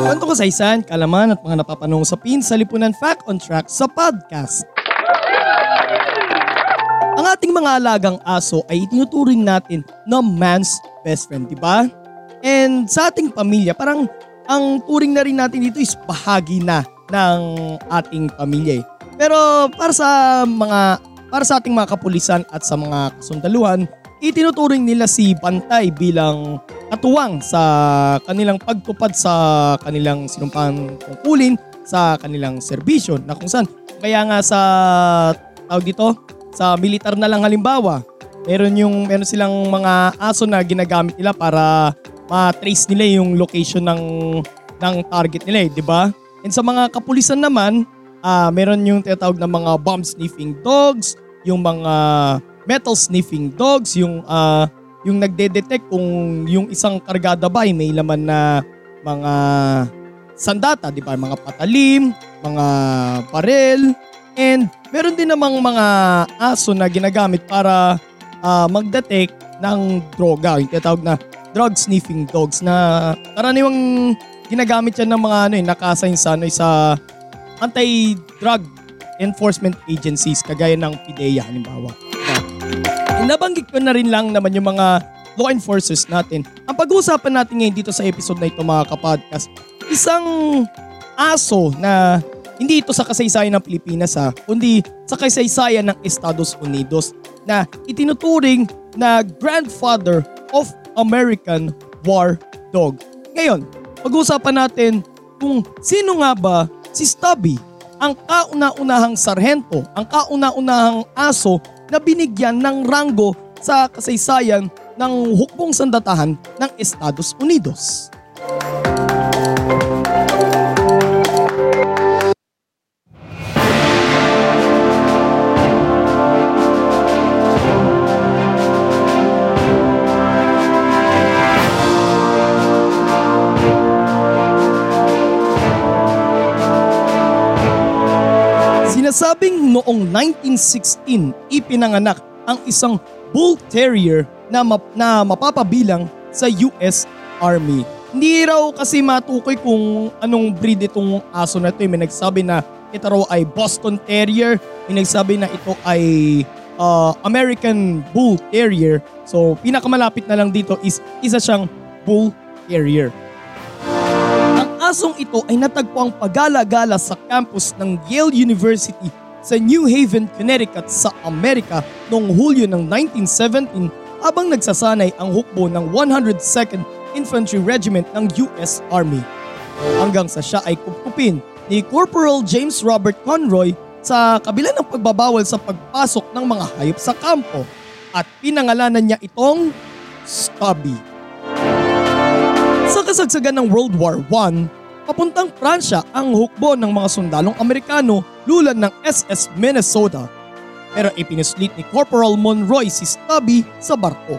Kwento kasaysayan, kalaman at mga napapanong usapin sa Lipunan Fact on Track sa podcast. Ang ating mga alagang aso ay tinuturing natin na man's best friend, di ba? And sa ating pamilya, parang ang turing na rin natin dito is bahagi na ng ating pamilya. eh. Pero para sa mga para sa ating mga kapulisan at sa mga kasundaluhan, itinuturing nila si Bantay bilang katuwang sa kanilang pagtupad sa kanilang sinumpang tungkulin sa kanilang serbisyo na kung saan kaya nga sa tawag dito sa militar na lang halimbawa meron yung meron silang mga aso na ginagamit nila para ma-trace nila yung location ng ng target nila eh, di ba? And sa mga kapulisan naman, ah meron yung tinatawag na mga bomb sniffing dogs, yung mga metal sniffing dogs, yung ah yung nagde-detect kung yung isang kargada ba ay may laman na mga sandata, di ba? Mga patalim, mga barel, and meron din namang mga aso na ginagamit para ah, mag-detect ng droga, yung tinatawag na drug sniffing dogs na karaniwang ginagamit yan ng mga ano eh, nakasign sa ano eh, sa anti-drug enforcement agencies kagaya ng PIDEA halimbawa. Na, nabanggit ko na rin lang naman yung mga law enforcers natin. Ang pag-uusapan natin ngayon dito sa episode na ito mga kapodcast, isang aso na hindi ito sa kasaysayan ng Pilipinas ha, kundi sa kasaysayan ng Estados Unidos na itinuturing na grandfather of American War Dog. Ngayon, pag-uusapan natin kung sino nga ba si Stubby, ang kauna-unahang sarhento, ang kauna-unahang aso na binigyan ng ranggo sa kasaysayan ng hukbong sandatahan ng Estados Unidos. Sinasabing noong 1916 ipinanganak ang isang Bull Terrier na, map- na mapapabilang sa US Army. Hindi raw kasi matukoy kung anong breed itong aso na ito. May nagsabi na ito raw ay Boston Terrier. May nagsabi na ito ay uh, American Bull Terrier. So pinakamalapit na lang dito is isa siyang Bull Terrier. Ang asong ito ay natagpo ang pagala-gala sa campus ng Yale University sa New Haven, Connecticut sa Amerika noong Hulyo ng 1917 habang nagsasanay ang hukbo ng 102nd Infantry Regiment ng US Army. Hanggang sa siya ay kupkupin ni Corporal James Robert Conroy sa kabila ng pagbabawal sa pagpasok ng mga hayop sa kampo at pinangalanan niya itong Stubby. Sa kasagsagan ng World War I, papuntang Pransya ang hukbo ng mga sundalong Amerikano lulad ng SS Minnesota. Pero ipinuslit ni Corporal Monroy si Stubby sa barko.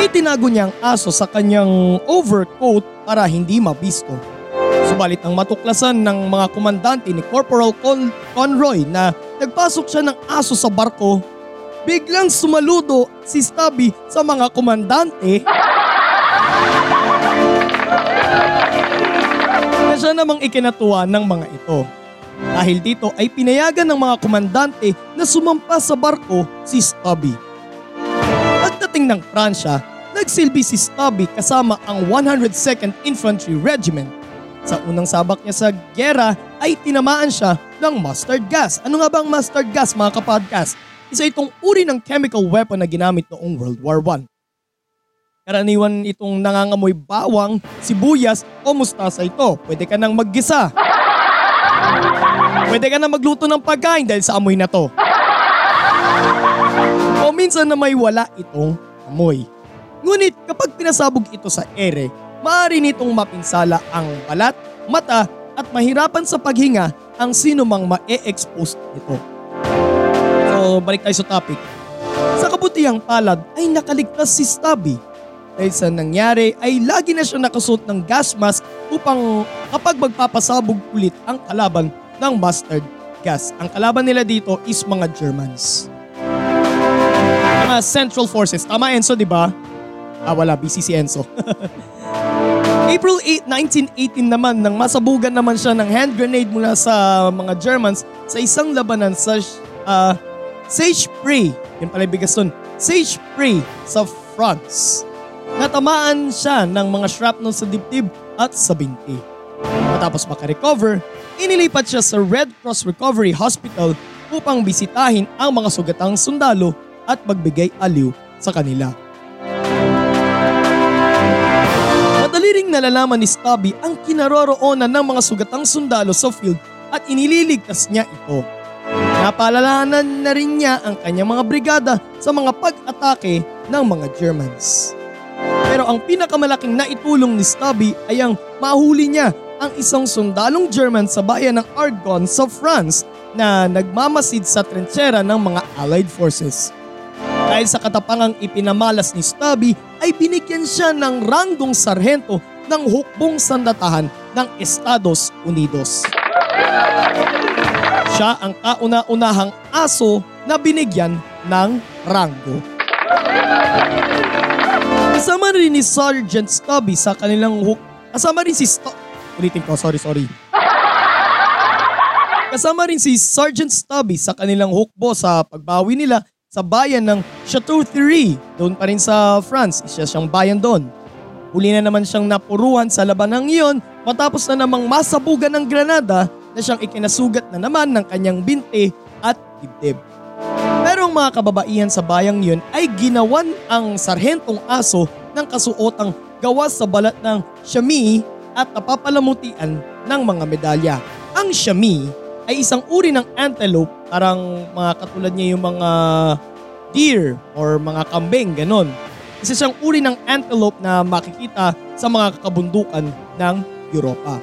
Itinago niya ang aso sa kanyang overcoat para hindi mabisto. Subalit ang matuklasan ng mga komandante ni Corporal Con- Conroy na nagpasok siya ng aso sa barko, biglang sumaludo si Stubby sa mga komandante na siya namang ikinatuwa ng mga ito. Dahil dito ay pinayagan ng mga komandante na sumampas sa barko si Stubby. Pagdating ng Pransya, nagsilbi si Stubby kasama ang 102nd Infantry Regiment. Sa unang sabak niya sa gyera ay tinamaan siya ng mustard gas. Ano nga ba ang mustard gas mga kapodcast? Isa itong uri ng chemical weapon na ginamit noong World War I. Karaniwan itong nangangamoy bawang, sibuyas o mustasa ito. Pwede ka nang maggisa. Pwede ka na magluto ng pagkain dahil sa amoy na to. O minsan na may wala itong amoy. Ngunit kapag pinasabog ito sa ere, maaari nitong mapinsala ang balat, mata at mahirapan sa paghinga ang sino mang ma-expose nito. So balik tayo sa topic. Sa kabutihang palad ay nakaligtas si Stubby. Dahil sa nangyari ay lagi na siya nakasuot ng gas mask upang kapag magpapasabog ulit ang kalaban ng mustard gas. Ang kalaban nila dito is mga Germans. Mga Central Forces. Tama Enzo, di ba? Ah, wala. Busy si Enzo. April 8, 1918 naman nang masabugan naman siya ng hand grenade mula sa mga Germans sa isang labanan sa uh, Sage Prey. Yun pala bigas dun. Sage Prey sa France. Natamaan siya ng mga shrapnel sa dibdib at sa binti. Matapos makarecover, inilipat siya sa Red Cross Recovery Hospital upang bisitahin ang mga sugatang sundalo at magbigay aliw sa kanila. Madali ring nalalaman ni Stubby ang kinaroroonan ng mga sugatang sundalo sa field at inililigtas niya ito. Napaalalahanan na rin niya ang kanyang mga brigada sa mga pag-atake ng mga Germans. Pero ang pinakamalaking naitulong ni Stubby ay ang mahuli niya ang isang sundalong German sa bayan ng Argonne sa France na nagmamasid sa trenchera ng mga Allied forces. Dahil sa katapangang ipinamalas ni Stubby ay binigyan siya ng ranggong sarhento ng hukbong sandatahan ng Estados Unidos. Siya ang kauna-unahang aso na binigyan ng ranggo. Kasama rin ni Sergeant Stubby sa kanilang hook. Kasama rin si Sto... Ulitin ko, sorry, sorry. Kasama rin si Sergeant Stubby sa kanilang hukbo sa pagbawi nila sa bayan ng Chateau Thierry. Doon pa rin sa France, isa siyang bayan doon. Huli na naman siyang napuruhan sa labanang iyon matapos na namang masabugan ng Granada na siyang ikinasugat na naman ng kanyang binti at dibdib. Mga kababaihan sa bayang yun ay ginawan ang sarhentong aso ng kasuotang gawa sa balat ng shami at napapalamutian ng mga medalya. Ang shami ay isang uri ng antelope, parang mga katulad niya yung mga deer or mga kambing, ganon. Isa siyang uri ng antelope na makikita sa mga kabundukan ng Europa.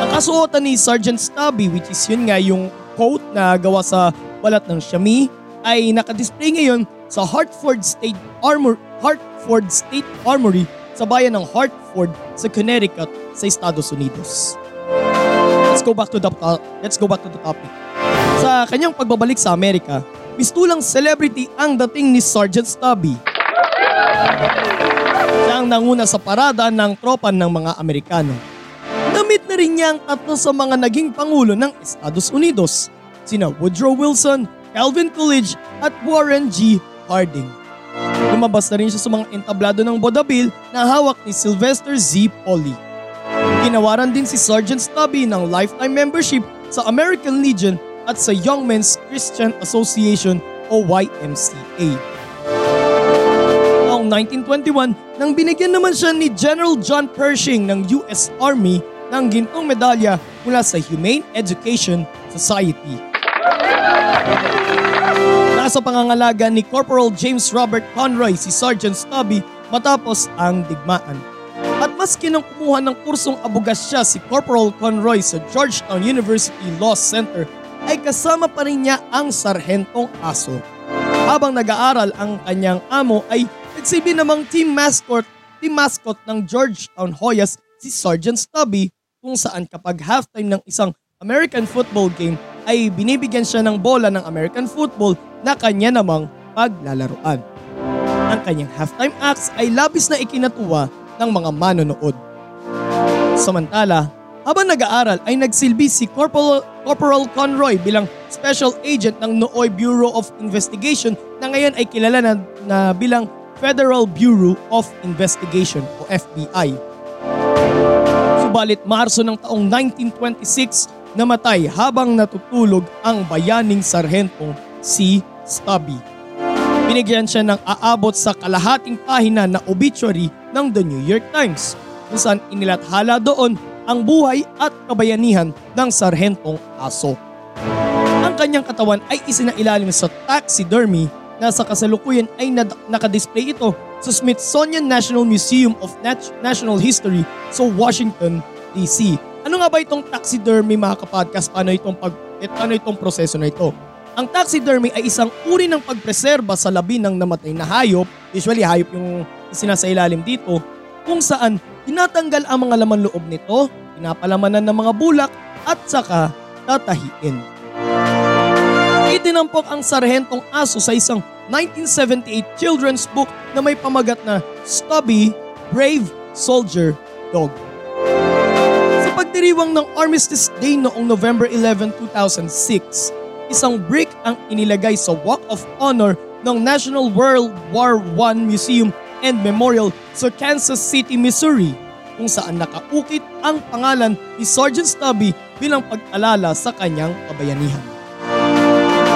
Ang kasuotan ni Sergeant Stubby which is yun nga yung coat na gawa sa balat ng shami ay nakadisplay ngayon sa Hartford State Armor Hartford State Armory sa bayan ng Hartford sa Connecticut sa Estados Unidos. Let's go back to the let's go back to the topic. Sa kanyang pagbabalik sa Amerika, mistulang celebrity ang dating ni Sergeant Stubby. Siya ang nanguna sa parada ng tropa ng mga Amerikano. Namit na rin niya ang tatlo sa mga naging pangulo ng Estados Unidos, sina Woodrow Wilson, Calvin Coolidge at Warren G. Harding. Lumabas na rin siya sa mga entablado ng Bodabil na hawak ni Sylvester Z. Polly. Ginawaran din si Sergeant Stubby ng lifetime membership sa American Legion at sa Young Men's Christian Association o YMCA. Noong 1921, nang binigyan naman siya ni General John Pershing ng US Army ng gintong medalya mula sa Humane Education Society. Nasa pangangalaga ni Corporal James Robert Conroy si Sergeant Stubby matapos ang digmaan. At maski nang kumuha ng kursong abogasya si Corporal Conroy sa Georgetown University Law Center ay kasama pa rin niya ang sarhentong aso. Habang nag-aaral ang kanyang amo ay nagsibi namang team mascot, team mascot ng Georgetown Hoyas si Sergeant Stubby kung saan kapag halftime ng isang American football game ay binibigyan siya ng bola ng American football na kanya namang paglalaruan. Ang kanyang halftime acts ay labis na ikinatuwa ng mga manonood. Samantala, habang nag-aaral ay nagsilbi si Corporal, Corporal Conroy bilang Special Agent ng Nooy Bureau of Investigation na ngayon ay kilala na, na bilang Federal Bureau of Investigation o FBI. Subalit Marso ng taong 1926, namatay habang natutulog ang bayaning sarhentong si Stubby. Binigyan siya ng aabot sa kalahating pahina na obituary ng The New York Times kung saan inilathala doon ang buhay at kabayanihan ng sarhentong aso. Ang kanyang katawan ay isinailalim sa taxidermy na sa kasalukuyan ay nad- nakadisplay ito sa Smithsonian National Museum of Nat- National History sa Washington, D.C. Ano nga ba itong taxidermy mga kapodcast? Paano itong, pag, eh, paano itong proseso na ito? Ang taxidermy ay isang uri ng pagpreserba sa labi ng namatay na hayop, usually hayop yung sinasailalim dito, kung saan tinatanggal ang mga laman loob nito, pinapalamanan ng mga bulak at saka tatahiin. Itinampok ang sarhentong aso sa isang 1978 children's book na may pamagat na Stubby, Brave Soldier Dog. Pagdiriwang ng Armistice Day noong November 11, 2006, isang brick ang inilagay sa Walk of Honor ng National World War I Museum and Memorial sa Kansas City, Missouri kung saan nakaukit ang pangalan ni Sergeant Stubby bilang pag-alala sa kanyang kabayanihan.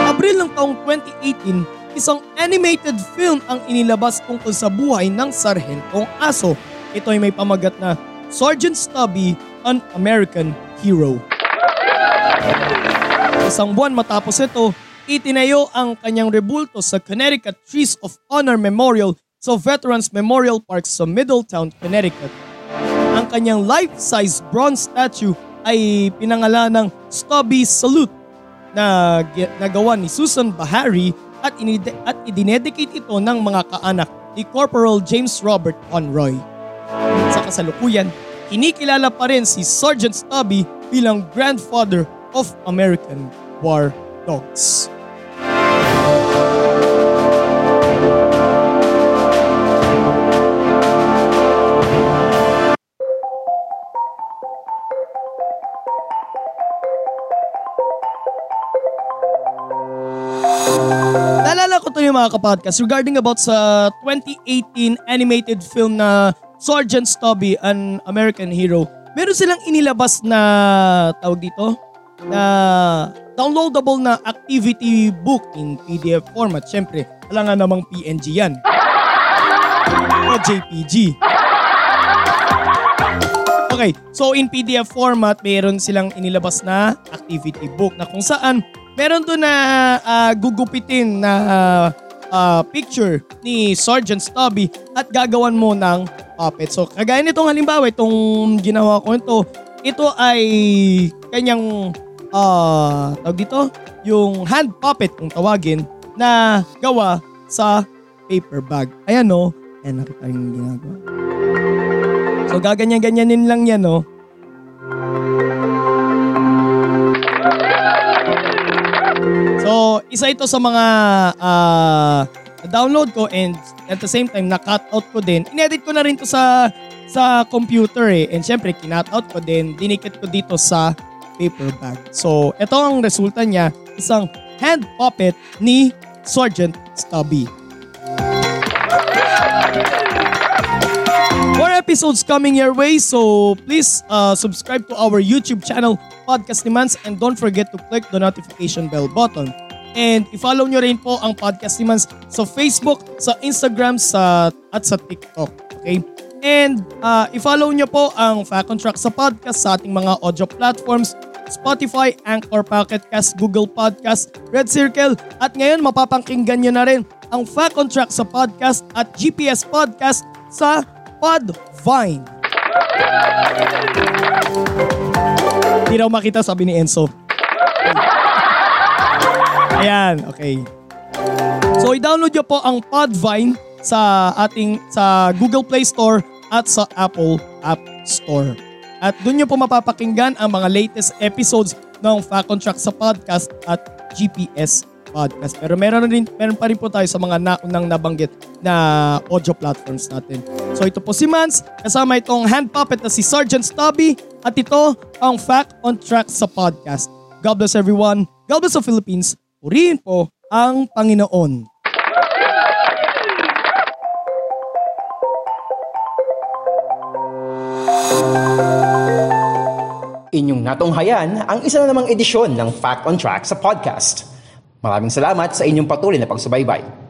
Abril ng taong 2018, isang animated film ang inilabas tungkol sa buhay ng sarhentong aso. Ito ay may pamagat na Sergeant Stubby, an American Hero. Isang buwan matapos ito, itinayo ang kanyang rebulto sa Connecticut Trees of Honor Memorial sa Veterans Memorial Park sa Middletown, Connecticut. Ang kanyang life-size bronze statue ay pinangalan ng Stubby Salute na nagawa ni Susan Bahari at, inide- at idinedicate ito ng mga kaanak ni Corporal James Robert Conroy. Sa kasalukuyan, kinikilala pa rin si Sergeant Stubby bilang grandfather of American War Dogs. Naalala ko to yung mga kapodcast regarding about sa 2018 animated film na Sergeant Stubby, an American Hero. Meron silang inilabas na tawag dito na downloadable na activity book in PDF format. Siyempre, wala nga namang PNG yan. O JPG. Okay, so in PDF format, meron silang inilabas na activity book na kung saan meron doon na uh, gugupitin na uh, uh, picture ni Sergeant Stubby at gagawan mo ng puppet. So kagaya nitong halimbawa, itong ginawa ko ito, ito ay kanyang uh, tawag dito, yung hand puppet kung tawagin na gawa sa paper bag. Ayan no, ayan nakita yung ginagawa. So gaganyan-ganyanin lang yan no. So, isa ito sa mga uh, download ko and at the same time na-cut out ko din. Inedit ko na rin to sa sa computer eh. And syempre, kinat out ko din. Dinikit ko dito sa paper bag. So, ito ang resulta niya. Isang hand puppet ni Sergeant Stubby. More episodes coming your way, so please uh, subscribe to our YouTube channel, Podcast Demands, and don't forget to click the notification bell button. And i-follow nyo rin po ang Podcast Demands sa Facebook, sa Instagram, sa, at sa TikTok. Okay? And uh, i-follow nyo po ang Fact Track sa podcast sa ating mga audio platforms, Spotify, Anchor, Pocket Cast, Google Podcast, Red Circle, at ngayon mapapakinggan nyo na rin ang Fact Track sa podcast at GPS Podcast sa Podvine. Hindi raw makita sabi ni Enzo. Ayan, okay. So i-download nyo po ang Podvine sa ating sa Google Play Store at sa Apple App Store. At doon nyo po mapapakinggan ang mga latest episodes ng Fact on Track sa podcast at GPS podcast. Pero meron rin meron pa rin po tayo sa mga naunang nabanggit na audio platforms natin. So ito po si Mans, kasama itong hand puppet na si Sergeant Stubby at ito ang Fact on Track sa podcast. God bless everyone. God bless the Philippines. Purihin po ang Panginoon. Inyong natunghayan ang isa na namang edisyon ng Fact on Track sa podcast. Maraming salamat sa inyong patuloy na pagsubaybay.